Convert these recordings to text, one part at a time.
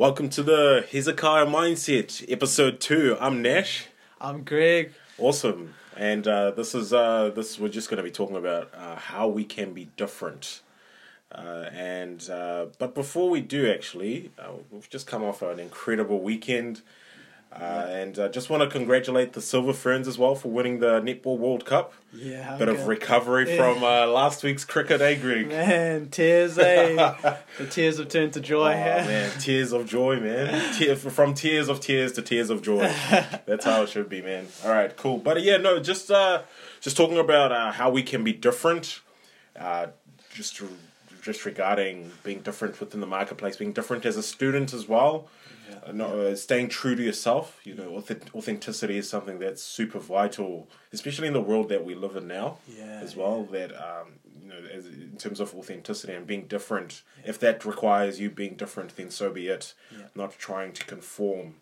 Welcome to the Hezekiah Mindset, episode two. I'm Nash. I'm Greg. Awesome. And uh, this is uh, this. We're just going to be talking about uh, how we can be different. Uh, and uh, but before we do, actually, uh, we've just come off an incredible weekend. Uh, and I uh, just want to congratulate the Silver Ferns as well for winning the Netball World Cup. Yeah, bit of recovery yeah. from uh, last week's cricket, eh, Greg? Man, tears, eh? the tears have turned to joy. Oh, man, tears of joy, man. Te- from tears of tears to tears of joy. That's how it should be, man. All right, cool. But yeah, no, just uh, just talking about uh, how we can be different. Uh, just just regarding being different within the marketplace, being different as a student as well. Yeah. Not, uh, staying true to yourself. You know, authenticity is something that's super vital, especially in the world that we live in now. Yeah, as well, yeah. that um, you know, as, in terms of authenticity and being different. If that requires you being different, then so be it. Not trying to conform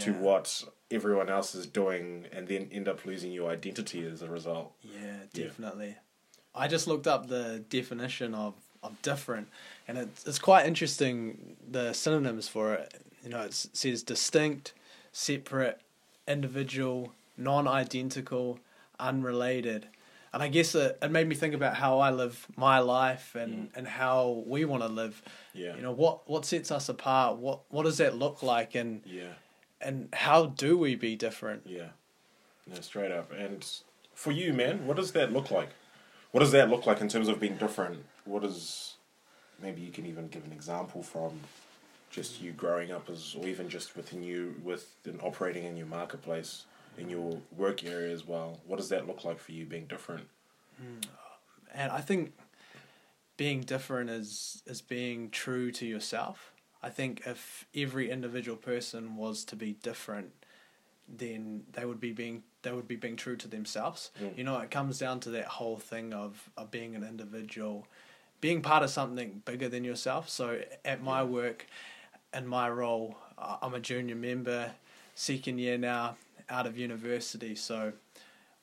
to what everyone else is doing, and then end up losing your identity as a result. Yeah, definitely. I just looked up the definition of of different, and it's it's quite interesting the synonyms for it you know, it says distinct, separate, individual, non identical, unrelated. And I guess it, it made me think about how I live my life and, mm. and how we want to live. Yeah. You know, what, what sets us apart? What what does that look like? And yeah. and how do we be different? Yeah. No, straight up. And for you, man, what does that look like? What does that look like in terms of being different? What is maybe you can even give an example from just you growing up as, or even just within you, within operating in your marketplace, in your work area as well. What does that look like for you being different? Hmm. And I think being different is is being true to yourself. I think if every individual person was to be different, then they would be being they would be being true to themselves. Mm. You know, it comes down to that whole thing of, of being an individual, being part of something bigger than yourself. So at my work, in my role, uh, I'm a junior member, second year now, out of university. So,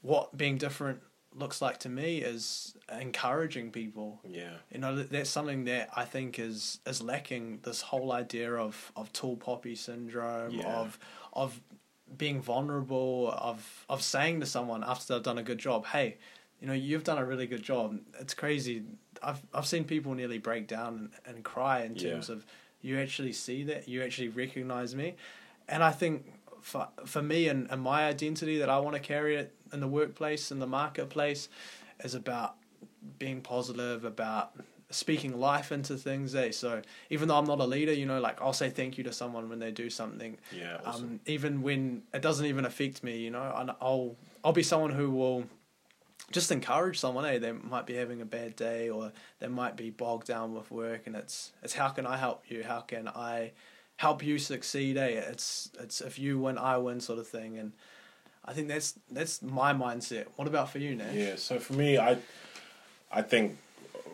what being different looks like to me is encouraging people. Yeah. You know, that's something that I think is is lacking. This whole idea of of tall poppy syndrome, yeah. of of being vulnerable, of of saying to someone after they've done a good job, hey, you know, you've done a really good job. It's crazy. I've I've seen people nearly break down and, and cry in terms yeah. of you actually see that you actually recognize me. And i think for, for me and, and my identity that i want to carry it in the workplace in the marketplace is about being positive about speaking life into things eh? So even though i'm not a leader you know like i'll say thank you to someone when they do something. Yeah awesome. um even when it doesn't even affect me you know and i'll i'll be someone who will just encourage someone, hey, they might be having a bad day or they might be bogged down with work and it's it's how can I help you? How can I help you succeed? Eh? It's it's if you win, I win sort of thing and I think that's that's my mindset. What about for you, Nash? Yeah, so for me I I think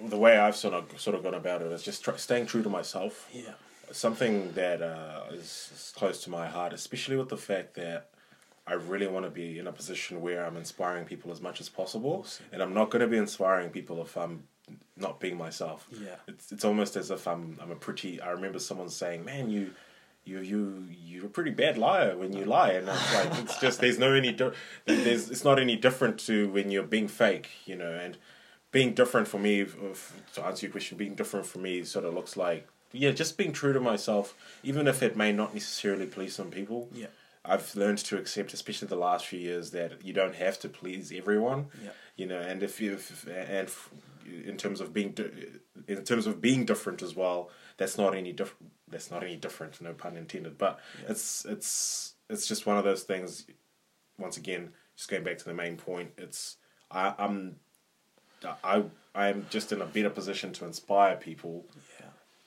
the way I've sort of sort of gone about it is just try, staying true to myself. Yeah. Something that uh, is, is close to my heart, especially with the fact that I really want to be in a position where I'm inspiring people as much as possible, and I'm not going to be inspiring people if I'm not being myself. Yeah, it's it's almost as if I'm I'm a pretty. I remember someone saying, "Man, you." You you you're a pretty bad liar when you lie, and it's like it's just there's no any di- there's it's not any different to when you're being fake, you know. And being different for me, if, to answer your question, being different for me sort of looks like yeah, just being true to myself, even if it may not necessarily please some people. Yeah. I've learned to accept, especially the last few years, that you don't have to please everyone. Yeah. You know, and if you and in terms of being in terms of being different as well, that's not any different. That's not any different. No pun intended. But yeah. it's it's it's just one of those things. Once again, just going back to the main point, it's I, I'm I I'm just in a better position to inspire people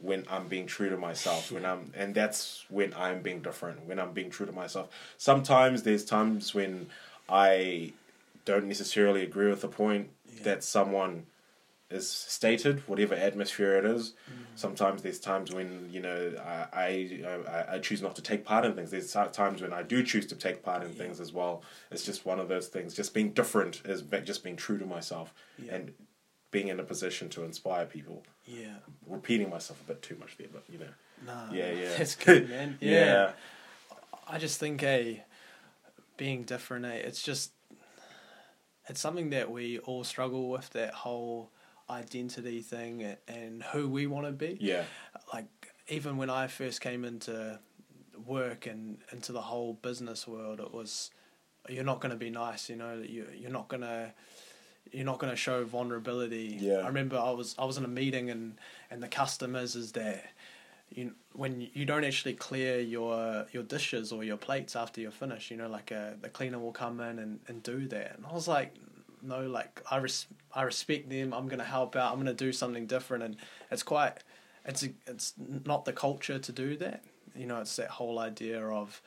when I'm being true to myself, when I'm, and that's when I'm being different, when I'm being true to myself. Sometimes there's times when I don't necessarily agree with the point yeah. that someone is stated, whatever atmosphere it is. Mm. Sometimes there's times when you know I, I I choose not to take part in things. There's times when I do choose to take part in yeah. things as well. It's just one of those things. Just being different is just being true to myself yeah. and being in a position to inspire people. Yeah. Repeating myself a bit too much there, but you know. Nah, Yeah, yeah. That's good, man. Yeah. yeah. I just think a being different. Eh, it's just it's something that we all struggle with. That whole identity thing and, and who we want to be. Yeah. Like even when I first came into work and into the whole business world, it was you're not going to be nice. You know, you you're not going to you're not going to show vulnerability. Yeah. I remember I was I was in a meeting and and the customers is that you when you don't actually clear your your dishes or your plates after you're finished, you know, like a, the cleaner will come in and, and do that. And I was like, no, like I res- I respect them. I'm gonna help out. I'm gonna do something different, and it's quite it's a, it's not the culture to do that. You know, it's that whole idea of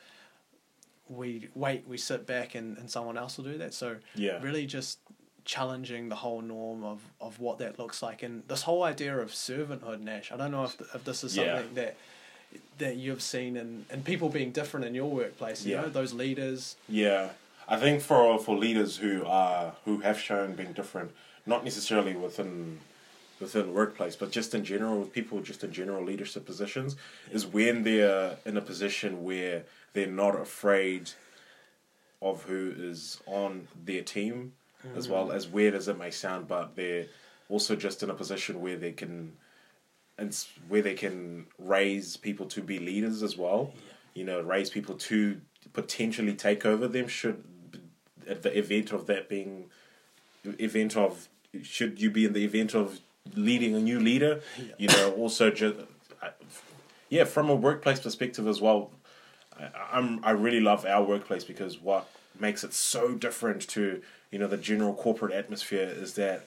we wait, we sit back, and, and someone else will do that. So Yeah. really just challenging the whole norm of, of what that looks like and this whole idea of servanthood nash i don't know if, if this is Yeah. something that that you've seen and and people being different in your workplace you Yeah. know those leaders Yeah, I think for for leaders who are who have shown being different, not necessarily within within workplace, but just in general with people just in general leadership positions, is when they're in a position where they're not afraid of who is on their team, as well as weird as it may sound, but they're also just in a position where they can and where they can raise people to be leaders as well. You know, raise people to potentially take over them should at the event of that being event of should you be in the event of leading a new leader. Yeah. You know, also just yeah, from a workplace perspective as well. I, I'm I really love our workplace because what makes it so different to you know the general corporate atmosphere is that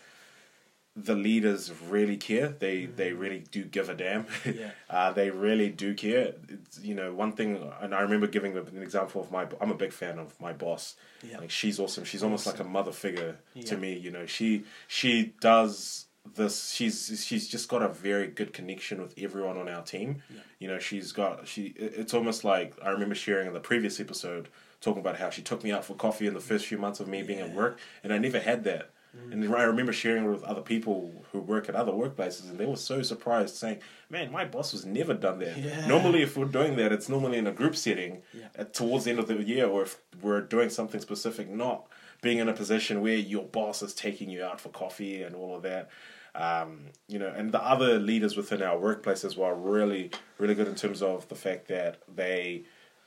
the leaders really care. They they really do give a damn. Yeah. uh, they really do care. It's, you know, one thing, and I remember giving an example of my. I'm a big fan of my boss. Yeah. Like she's awesome. She's almost like a mother figure to me. You know, she she does this. She's she's just got a very good connection with everyone on our team. Yeah. You know, she's got she. It's almost like I remember sharing in the previous episode talking about how she took me out for coffee in the first few months of me being at work, and I never had that. And I remember sharing it with other people who work at other workplaces, and they were so surprised, saying, "Man, my boss has never done that. Yeah. Normally, if we're doing that, it's normally in a group setting Yeah. at, towards the end of the year, or if we're doing something specific, not being in a position where your boss is taking you out for coffee and all of that." Um, you know, and the other leaders within our workplace as well, are really, really good in terms of the fact that they,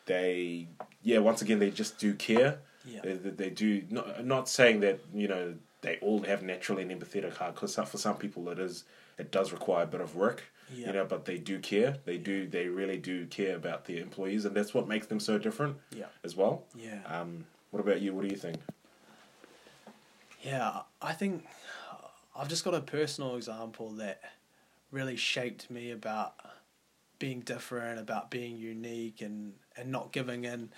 they, yeah, once again, they just do care. Yeah. They, they, they do not not saying that you know they all have naturally an empathetic heart because for some people it is it does require a bit of work. Yeah. You know, but they do care. They do. They really do care about their employees, and that's what makes them so different yeah as well. yeah Um, what about you? What do you think? Yeah, I think I've just got a personal example that really shaped me about being different, about being unique, and and not giving in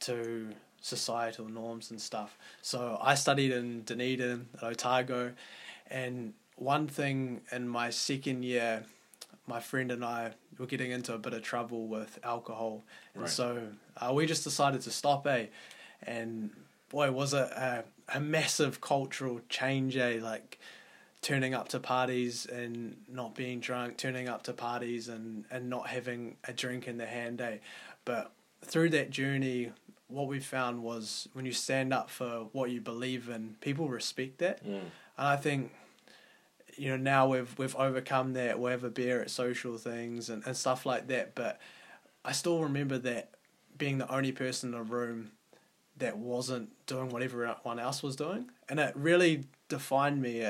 to societal norms and stuff. So I studied in Dunedin at Otago, and one thing in my second year, my friend and I were getting into a bit of trouble with alcohol, and Right. so uh, we just decided to stop. Eh, and boy, was it a, a massive cultural change. Eh, like turning up to parties and not being drunk, turning up to parties and, and not having a drink in the hand, eh? But through that journey, what we found was when you stand up for what you believe in, people respect that. Mm. And I think, you know, now we've we've overcome that. We'll have a beer at social things and, and stuff like that. But I still remember that being the only person in the room that wasn't doing what everyone else was doing, and it really defined me.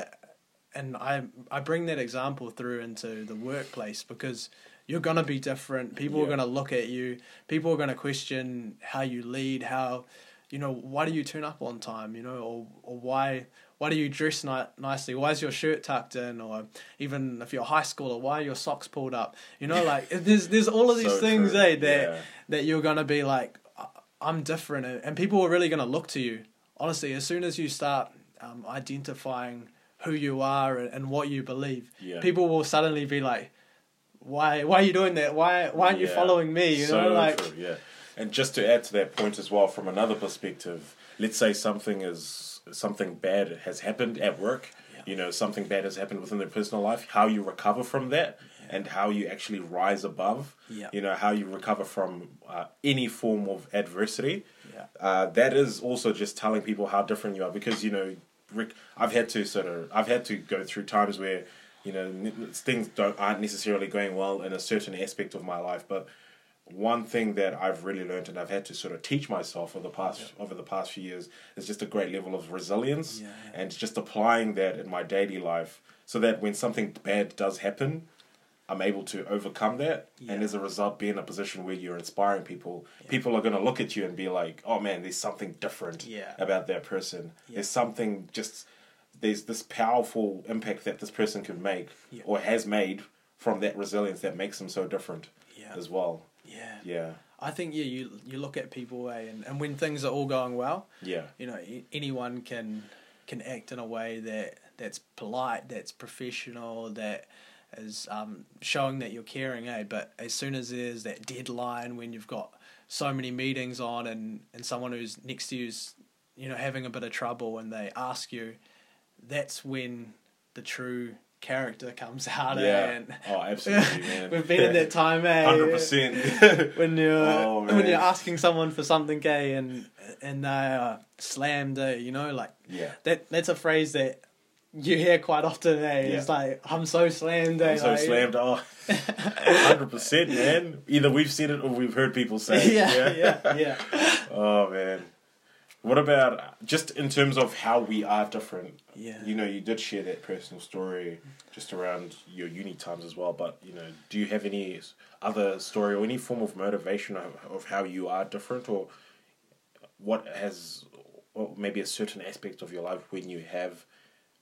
And I I bring that example through into the workplace because you're gonna be different. People are gonna look at you. People are gonna question how you lead. How, you know, why do you turn up on time? You know, or or why why do you dress ni- nicely? Why is your shirt tucked in? Or even if you're high schooler, why are your socks pulled up? You know, like there's there's all of these So things, true. eh, that Yeah. that you're gonna be like, "I- I'm different, and and people are really gonna look to you. Honestly, as soon as you start um, identifying who you are and, and what you believe, Yeah. people will suddenly be like, why why are you doing that? Why why aren't you following me? You so know, like true, yeah. And just to add to that point as well, from another perspective, let's say something is something bad has happened at work. Yeah. You know, something bad has happened within their personal life. How you recover from that and how you actually rise above. Yeah. You know how you recover from uh, any form of adversity. Yeah. Uh, that is also just telling people how different you are because you know, Rick, I've had to sort of I've had to go through times where you know things don't aren't necessarily going well in a certain aspect of my life, but one thing that I've really learned and I've had to sort of teach myself over the past over the past few years is just a great level of resilience Yeah. and just applying that in my daily life so that when something bad does happen I'm able to overcome that and as a result be in a position where you're inspiring people people are going to look at you and be like oh man there's something different Yeah. about that person Yeah. there's something just there's this powerful impact that this person can make Yeah. or has made from that resilience that makes them so different Yeah. as well Yeah. yeah I think yeah, you you look at people eh, and, and when things are all going well, yeah you know, anyone can can act in a way that that's polite, that's professional, that is um, showing that you're caring, eh? But as soon as there's that deadline when you've got so many meetings on and, and someone who's next to you's, you know, having a bit of trouble and they ask you, that's when the true character comes out. eh? Yeah. And Oh, absolutely, man. we've been in that time, eh? Hundred percent. when you're Oh, when you're asking someone for something gay and and they are slammed, uh, you know, like Yeah. that. That's a phrase that you hear quite often. Eh? Yeah. It's like I'm so slammed. Eh? I'm so like, slammed. Oh, hundred percent, man. Either we've said it or we've heard people say it. Yeah, yeah, yeah. Oh man. What about just in terms of how we are different? Yeah. You know, you did share that personal story just around your uni times as well. But you know, do you have any other story or any form of motivation of, of how you are different, or what has, or maybe a certain aspect of your life when you have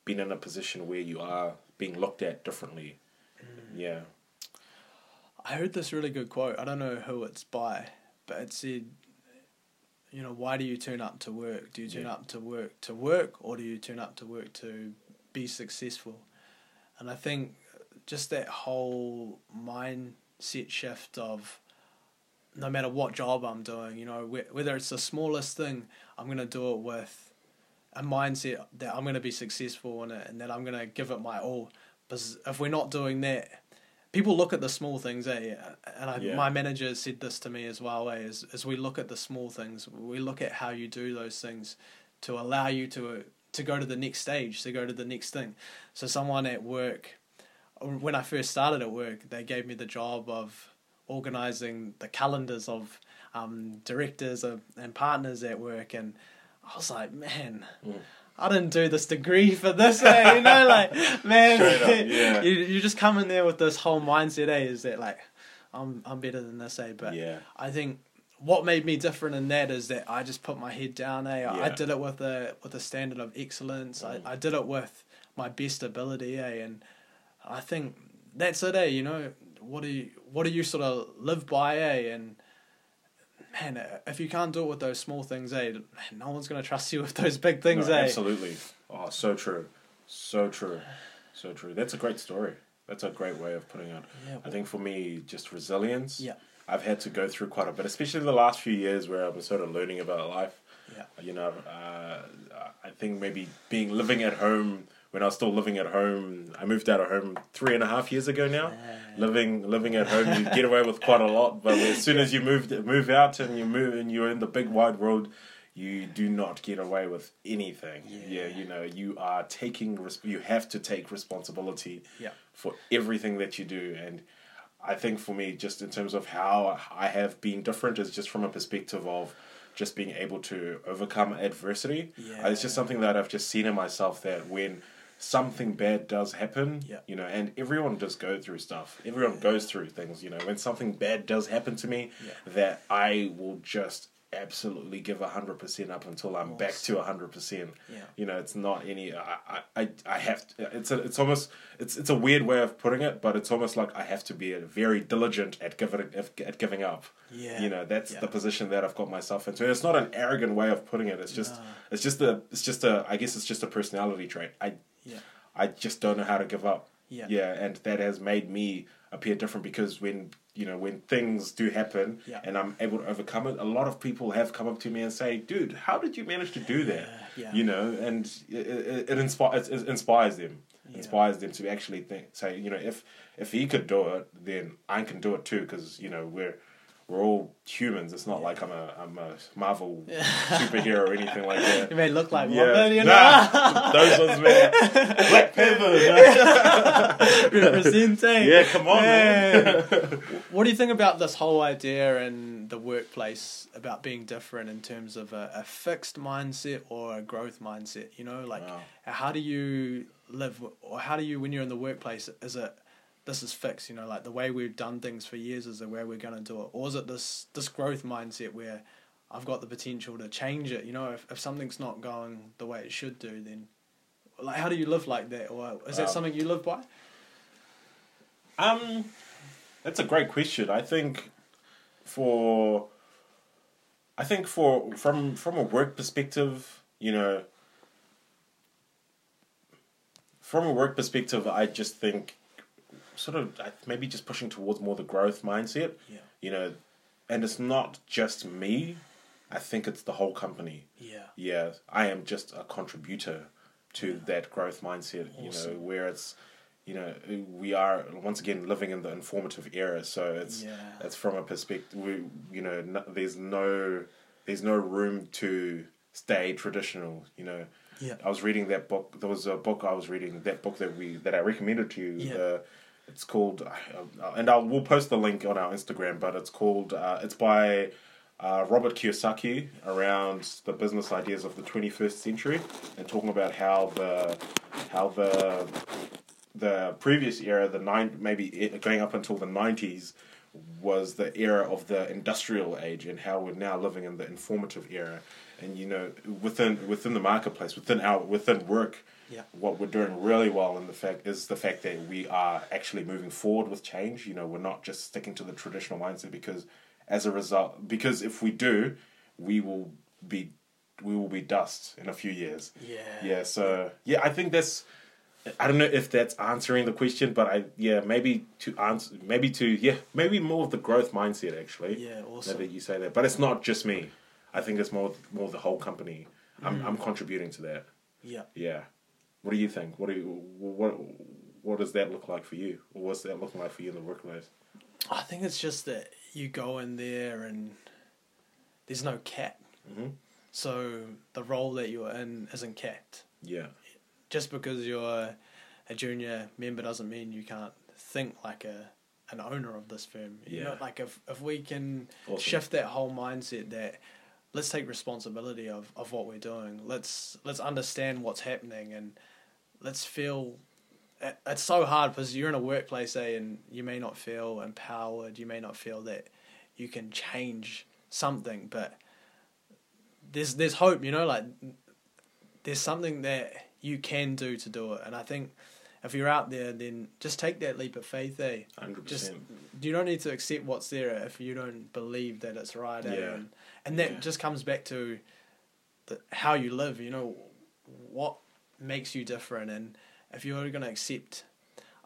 been in a position where you are being looked at differently? Mm. Yeah. I heard this really good quote. I don't know who it's by, but it said, you know, why do you turn up to work? Do you turn Yeah. up to work to work, or do you turn up to work to be successful? And I think just that whole mindset shift of no matter what job I'm doing, you know, whether it's the smallest thing, I'm going to do it with a mindset that I'm going to be successful in it and that I'm going to give it my all. Because if we're not doing that, people look at the small things, eh? And I, Yeah. my manager said this to me as well, eh? As, as we look at the small things, we look at how you do those things to allow you to to go to the next stage, to go to the next thing. So someone at work, when I first started at work, they gave me the job of organizing the calendars of um, directors of, and partners at work, and I was like, man. Mm. I didn't do this degree for this, eh? You know, like, man, up, yeah. you you just come in there with this whole mindset, eh? Is that like, I'm I'm better than this, eh? But Yeah. I think what made me different in that is that I just put my head down, eh? I did it with a with a standard of excellence. Mm. I, I did it with my best ability, eh? And I think that's it, eh? You know, what do you what do you sort of live by, eh? And man, if you can't do it with those small things, eh? No one's gonna trust you with those big things, No, eh? Absolutely. Oh, so true. So true. So true. That's a great story. That's a great way of putting it. Yeah, I think for me, just resilience. Yeah. I've had to go through quite a bit, especially the last few years where I'm sort of learning about life. Yeah. You know, uh, I think maybe being living at home when I was still living at home. I moved out of home three and a half years ago now. Living living at home, you get away with quite a lot, but as soon as you move move out and you move and you're in the big wide world, you do not get away with anything. Yeah. you know, you are taking res- you have to take responsibility Yeah. for everything that you do and I think for me just in terms of how I have been different is just from a perspective of just being able to overcome adversity. Yeah. Uh, it's just something that I've just seen in myself that when something bad does happen, Yeah. you know, and everyone does go through stuff. Everyone goes through things, you know. When something bad does happen to me, Yeah. that I will just absolutely give a hundred percent up until I'm back to a hundred percent. Yeah. You know, it's not any. I, I, I- I have. To, it's a. It's almost. It's it's a weird way of putting it, but it's almost like I have to be very diligent at giving at giving up. Yeah. You know, that's Yeah. the position that I've got myself into. And it's not an arrogant way of putting it. It's just. No. It's just a. It's just a. I guess it's just a personality trait. I. Yeah. I just don't know how to give up. Yeah. Yeah, and that has made me appear different because when you know when things do happen Yeah. and I'm able to overcome it, a lot of people have come up to me and say, "Dude, how did you manage to do that?" Yeah, yeah. You know, and it, it, it inspires it inspires them. yeah. inspires them to actually think, say, you know, if if he could do it, then I can do it too, because you know we're we're all humans. It's not like I'm a I'm a Marvel superhero or anything like that. You may look like yeah. one, know. Nah, those ones, man. Black Panther. Representing. Yeah, come on, man. man. what do you think about this whole idea in the workplace about being different in terms of a, a fixed mindset or a growth mindset? You know, like wow. how do you live, or how do you when you're in the workplace? Is it this is fixed, you know, like the way we've done things for years is the way we're gonna do it, or is it this this growth mindset where I've got the potential to change it? You know, if if something's not going the way it should do, then like how do you live like that, or is that something you live by? Um, that's a great question. I think for I think for from from a work perspective, you know, from a work perspective, I just think sort of uh, maybe just pushing towards more the growth mindset. Yeah. You know, and it's not just me. I think it's the whole company. Yeah. Yeah. I am just a contributor to yeah. that growth mindset. Awesome. You know, where it's you know we are once again living in the informative era so it's yeah. it's from a perspective we you know no, there's no there's no room to stay traditional you know yeah. I was reading that book there was a book I was reading that book that we that I recommended to you yeah. the it's called, uh, and I'll we'll post the link on our Instagram. But it's called. Uh, it's by uh, Robert Kiyosaki around the business ideas of the twenty first century, and talking about how the how the the previous era, the nine maybe going up until the nineties, was the era of the industrial age, and how we're now living in the informative era. And you know, within within the marketplace, within our within work yeah. What we're doing really well in the fact is the fact that we are actually moving forward with change. You know, we're not just sticking to the traditional mindset because as a result because if we do, we will be we will be dust in a few years. Yeah. Yeah, so yeah, I think that's I don't know if that's answering the question, but I yeah maybe to answer maybe to yeah maybe more of the growth mindset actually. Yeah, awesome. That you say that, but it's not just me. I think it's more more the whole company. I'm mm. I'm contributing to that. Yeah. Yeah. What do you think? What do you what what does that look like for you? Or what's that looking like for you in the workplace? I think it's just that you go in there and there's no cap. Mm-hmm. So the role that you're in isn't capped. Yeah. Just because you're a junior member doesn't mean you can't think like a an owner of this firm. Yeah. You know, like if if we can awesome. shift that whole mindset that let's take responsibility of, of what we're doing. Let's let's understand what's happening and let's feel it's so hard because you're in a workplace eh, and you may not feel empowered you may not feel that you can change something but there's there's hope you know like there's something that you can do to do it and i think if you're out there then just take that leap of faith eh 100%. you don't need to accept what's there if you don't believe that it's right eh? yeah. and, and that yeah. just comes back to the, how you live you know what makes you different. And if you're going to accept,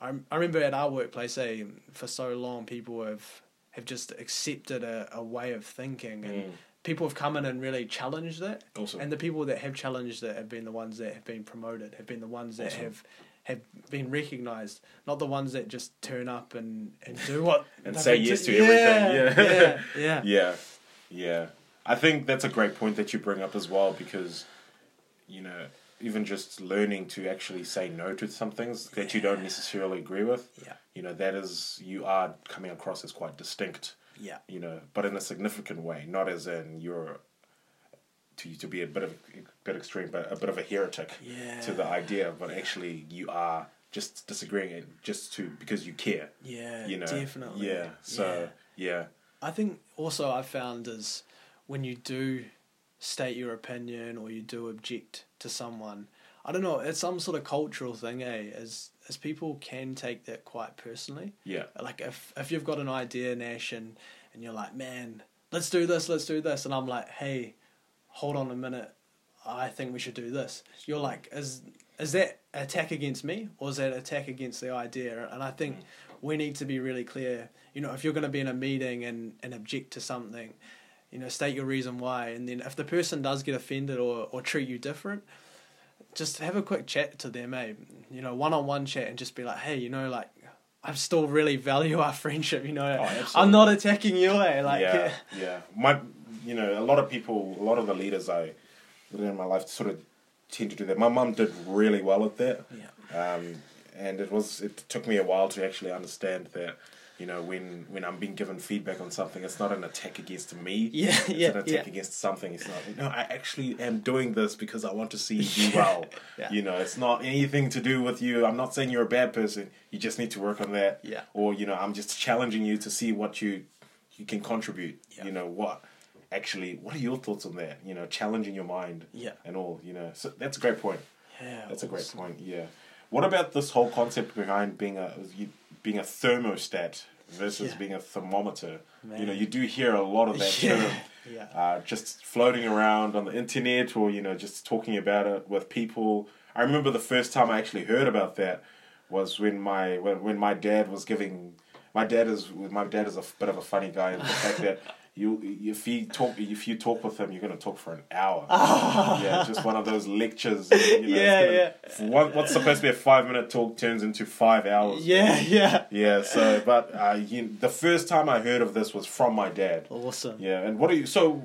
I, I remember at our workplace, eh, for so long, people have have just accepted a, a way of thinking and. Mm. People have come in and really challenged it, awesome. and the people that have challenged it have been the ones that have been promoted, have been the ones that awesome. have have been recognised, not the ones that just turn up and, and do what and say yes to yeah, everything. Yeah, yeah, yeah, yeah, yeah. I think that's a great point that you bring up as well because, you know, even just learning to actually say no to some things that you don't necessarily agree with. Yeah. You know, that is you are coming across as quite distinct. Yeah. You know, but in a significant way, not as in you're to to be a bit of a bit extreme, but a bit of a heretic yeah. to the idea, but actually you are just disagreeing just to because you care. Yeah. You know. Definitely. Yeah. So yeah. yeah. I think also I found is when you do state your opinion or you do object to someone. I don't know. It's some sort of cultural thing, eh? As as people can take that quite personally. Yeah. Like if if you've got an idea, Nash, and and you're like, man, let's do this, let's do this, and I'm like, hey, hold on a minute, I think we should do this. You're like, is is that attack against me or is that attack against the idea? And I think mm. we need to be really clear. You know, if you're going to be in a meeting and and object to something you know, state your reason why. And then if the person does get offended or, or treat you different, just have a quick chat to them, eh? You know, one on one chat, and just be like, hey, you know, like. I still really value our friendship, you know. Oh, I'm not attacking you, eh? Like, yeah, yeah. My, you know, a lot of people, a lot of the leaders I, in my life, sort of tend to do that. My mum did really well at that. Yeah. Um, and it was it took me a while to actually understand that you know when when I'm being given feedback on something, it's not an attack against me. Yeah, it's yeah, an attack yeah. against something. It's not. No, I actually am doing this because I want to see you do well. Yeah. You know, it's not anything to do with you. I'm not saying you're a bad person. You just need to work on that. Yeah. Or you know, I'm just challenging you to see what you you can contribute. Yeah. You know what. Actually, what are your thoughts on that? You know, challenging your mind Yeah. and all. You know, so that's a great point. Yeah, That's a great point. Yeah. What about this whole concept behind being a you, being a thermostat versus Yeah. being a thermometer? Man. You know, you do hear a lot of that Yeah, term, yeah. uh, just floating around on the internet, or you know, just talking about it with people. I remember the first time I actually heard about that was when my when, when my dad was giving. My dad is my dad is a bit of a funny guy in the fact that. You, if you talk, if you talk with him, you're gonna talk for an hour. yeah, just one of those lectures. You know, Yeah, gonna- yeah. What, what's supposed to be a five minute talk turns into five hours. Yeah, yeah. Yeah. So, but uh, you, the first time I heard of this was from my dad. Awesome. Yeah. And what are you? So,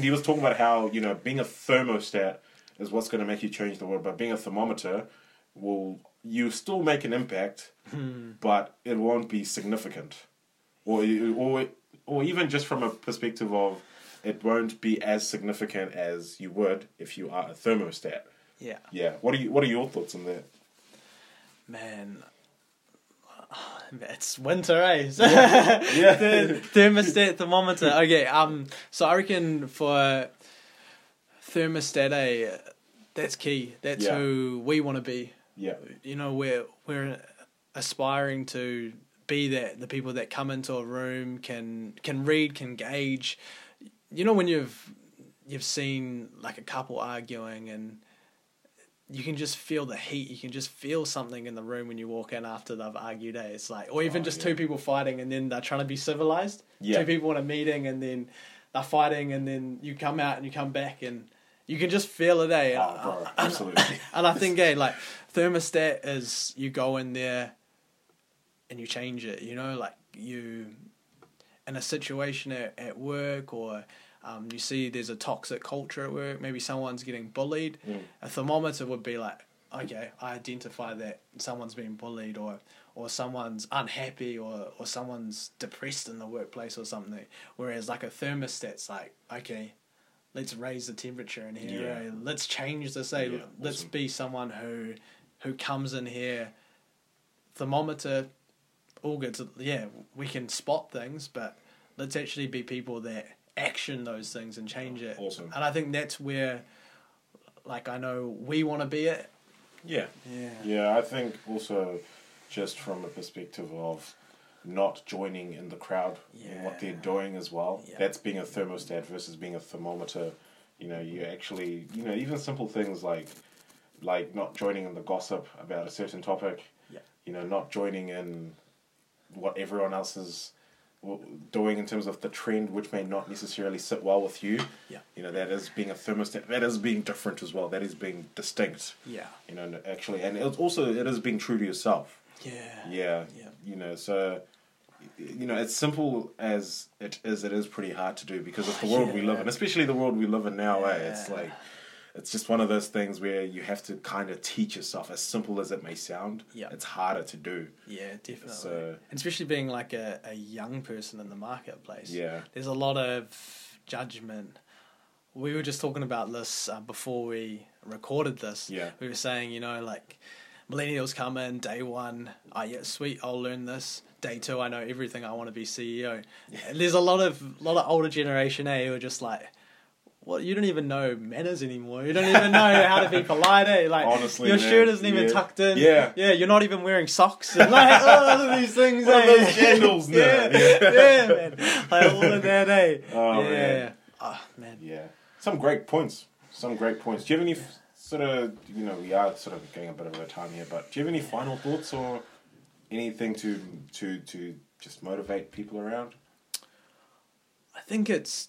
he was talking about how you know being a thermostat is what's going to make you change the world, but being a thermometer will you still make an impact, Hmm. but it won't be significant, or you- or or even just from a perspective of it won't be as significant as you would if you are a thermostat. Yeah. Yeah. What are you? What are your thoughts on that? Man, it's winter, eh? Yeah. the thermostat thermometer. Okay, um, so I reckon for thermostat, eh, that's key. That's Yeah. who we want to be. Yeah. You know, we're we're aspiring to be that the people that come into a room can can read, can gauge. You know, when you've you've seen like a couple arguing and you can just feel the heat. You can just feel something in the room when you walk in after they've argued. Eh? It's like, or even Oh, just yeah. two people fighting and then they're trying to be civilized. Yeah. Two people in a meeting and then they're fighting and then you come out and you come back and you can just feel it. Eh? Oh, bro, absolutely. And I think, eh, like thermostat is you go in there and you change it. You know, like you in a situation at, at work or um, you see there's a toxic culture at work. Maybe someone's getting bullied. Mm. A thermometer would be like, okay, I identify that someone's being bullied or or someone's unhappy or or someone's depressed in the workplace or something. Whereas like a thermostat's like, okay, let's raise the temperature in here. Yeah. eh? Let's change this. Eh? Yeah, let's awesome. be someone who who comes in here. Thermometer, all good. To, yeah, we can spot things, but let's actually be people that action those things and change it. Awesome. And I think that's where, like, I know we want to be it. Yeah. Yeah. Yeah, I think also just from a perspective of not joining in the crowd in what they're doing as well. Yeah. That's being a thermostat versus being a thermometer. You know, you actually, you know, even simple things like like not joining in the gossip about a certain topic. Yeah. You know, not joining in what everyone else is doing in terms of the trend, which may not necessarily sit well with you. Yeah. You know, that is being a thermostat. That is being different as well. That is being distinct Yeah. you know actually and it's also it is being true to yourself Yeah. yeah Yeah. you know so you know as simple as it is it is pretty hard to do because of the world we live in especially the world we live in now eh? it's like it's just one of those things where you have to kind of teach yourself as simple as it may sound Yeah. it's harder to do Yeah, definitely. So- And especially being like a, a young person in the marketplace. Yeah. There's a lot of judgment. We were just talking about this uh, before we recorded this. Yeah. We were saying, you know, like millennials come in day one. Oh yeah, sweet. I'll learn this. Day two, I know everything. I want to be CEO. There's a lot of lot of older generation A who are just like. What you don't even know manners anymore. You don't even know how to be polite. Eh? Like Honestly, your man, shirt isn't even yeah. tucked in. Yeah. yeah. You're not even wearing socks. And like all of these things. What eh? those sandals now? yeah, Yeah. yeah, man. Like all of that. Eh? Oh, yeah. man. Oh man. yeah some great points some great points do you have any f- sort of you know we are sort of getting a bit of a time here but do you have any final thoughts or anything to to to just motivate people around I think it's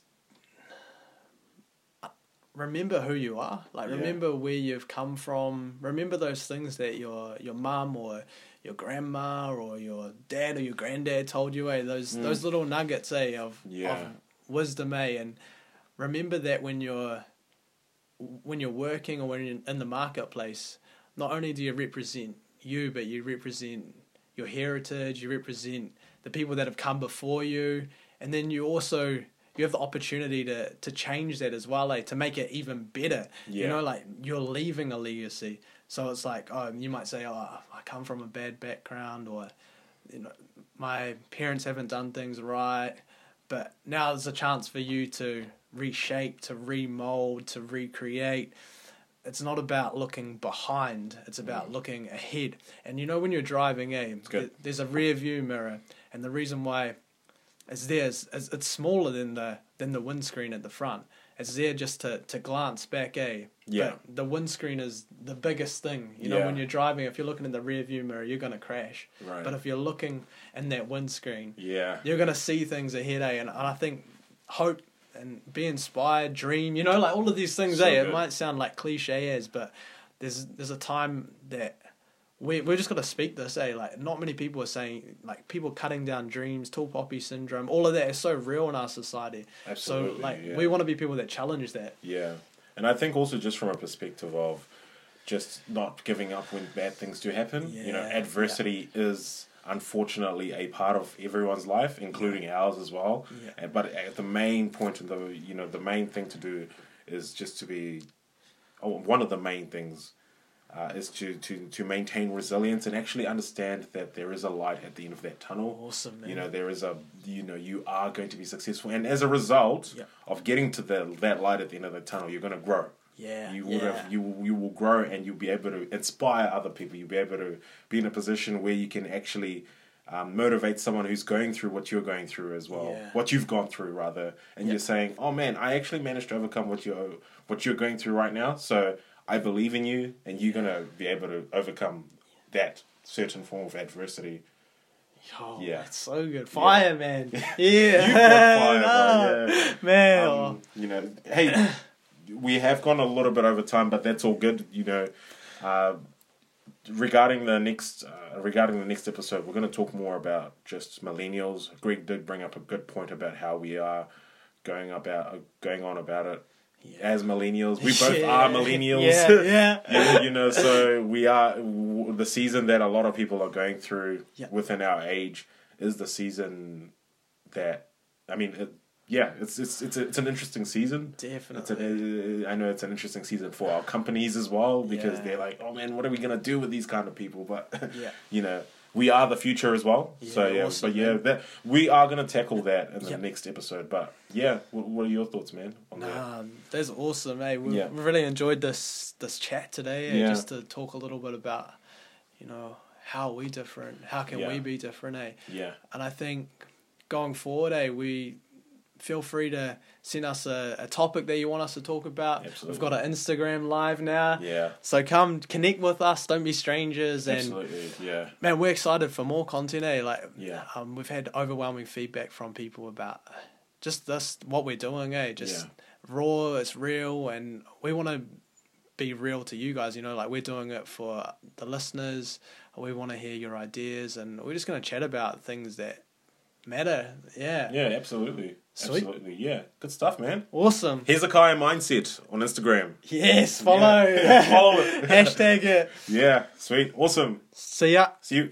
remember who you are. Like Yeah. remember where you've come from. Remember those things that your your mum or your grandma or your dad or your granddad told you. Eh, those those little nuggets. Eh, of Mm. Yeah. of wisdom. Eh, and remember that when you're when you're working or when you're in the marketplace, not only do you represent you, but you represent your heritage, you represent the people that have come before you, and then you also you have the opportunity to to change that as well, like to make it even better. You know, like you're leaving a legacy. So it's like, oh, you might say, oh, I come from a bad background, or you know, my parents haven't done things right. But now there's a chance for you to reshape, to remold, to recreate. It's not about looking behind, it's about looking ahead. And you know, when you're driving, eh, Mm. th- there's a rear view mirror. And the reason why it's there is, is it's smaller than the, than the windscreen at the front. It's there just to, to glance back, eh? Yeah. But the windscreen is the biggest thing. You know, Yeah. when you're driving, if you're looking in the rear view mirror, you're going to crash. Right. But if you're looking in that windscreen, Yeah. you're gonna see things ahead, eh? And, and I think hope and be inspired, dream, you know, like all of these things, So eh? It might sound like cliche as, but there's there's a time that we we're just gonna speak this, eh? Like not many people are saying like people cutting down dreams, tall poppy syndrome, all of that is so real in our society. Absolutely, So like yeah. we want to be people that challenge that. Yeah, and I think also just from a perspective of just not giving up when bad things do happen. Yeah. you know, Yeah, adversity is unfortunately a part of everyone's life, including ours as well. Yeah. And- But at the main point of the you know the main thing to do is just to be, oh, one of the main things. Uh, is to, to, to maintain resilience and actually understand that there is a light at the end of that tunnel. Awesome, man. You know, there is a you know you are going to be successful, and as a result Yeah. of getting to the that light at the end of the tunnel, you're going to grow. Yeah, You will yeah. have, you will- you will grow, and you'll be able to inspire other people. You'll be able to be in a position where you can actually um, motivate someone who's going through what you're going through as well, Yeah. what you've gone through rather, and Yeah. you're saying, "Oh man, I actually managed to overcome what you're what you're going through right now." So I believe in you, and you're gonna be able to overcome that certain form of adversity. Oh, Yeah. that's so good. Fire, man. Yeah. You've fire, No. Yeah. Man. Um, you know, hey, we have gone a little bit over time, but that's all good. You know, uh, regarding the next uh, regarding the next episode, we're going to talk more about just millennials. Greg did bring up a good point about how we are going about uh, going on about it as millennials. We both Yeah. are millennials. Yeah, yeah. Yeah, you know, so we are w- the season that a lot of people are going through Yeah. within our age is the season that I mean, it, yeah, it's it's it's a, it's an interesting season. Definitely. an, I know it's an interesting season for our companies as well because Yeah. they're like, oh man, what are we gonna do with these kind of people? But Yeah. you know, we are the future as well. so Yeah, yeah, awesome, but yeah, man. that we are gonna tackle that in the Yep. next episode. But yeah, what, what are your thoughts, man? On that? Um, that's awesome, eh? We Yeah. really enjoyed this this chat today, eh? Yeah. just to talk a little bit about, you know, how are we different? How can Yeah. we be different, eh? Yeah, And I think going forward, eh, we feel free to send us a, a topic that you want us to talk about. Absolutely. We've got an Instagram live now. yeah, So come connect with us. Don't be strangers. And absolutely, yeah, man, we're excited for more content. Eh? Like, Yeah. um, we've had overwhelming feedback from people about just this what we're doing. Eh, just Yeah. raw. It's real, and we want to be real to you guys. You know, like we're doing it for the listeners. We want to hear your ideas, and we're just going to chat about things that matter. Yeah. yeah, absolutely, Sweet. absolutely, yeah, good stuff, man. Awesome. Here's a Hezekiah Mindset on Instagram. Yes. Follow. Yeah. Follow it. Hashtag it. Yeah, sweet, awesome. See ya. See you.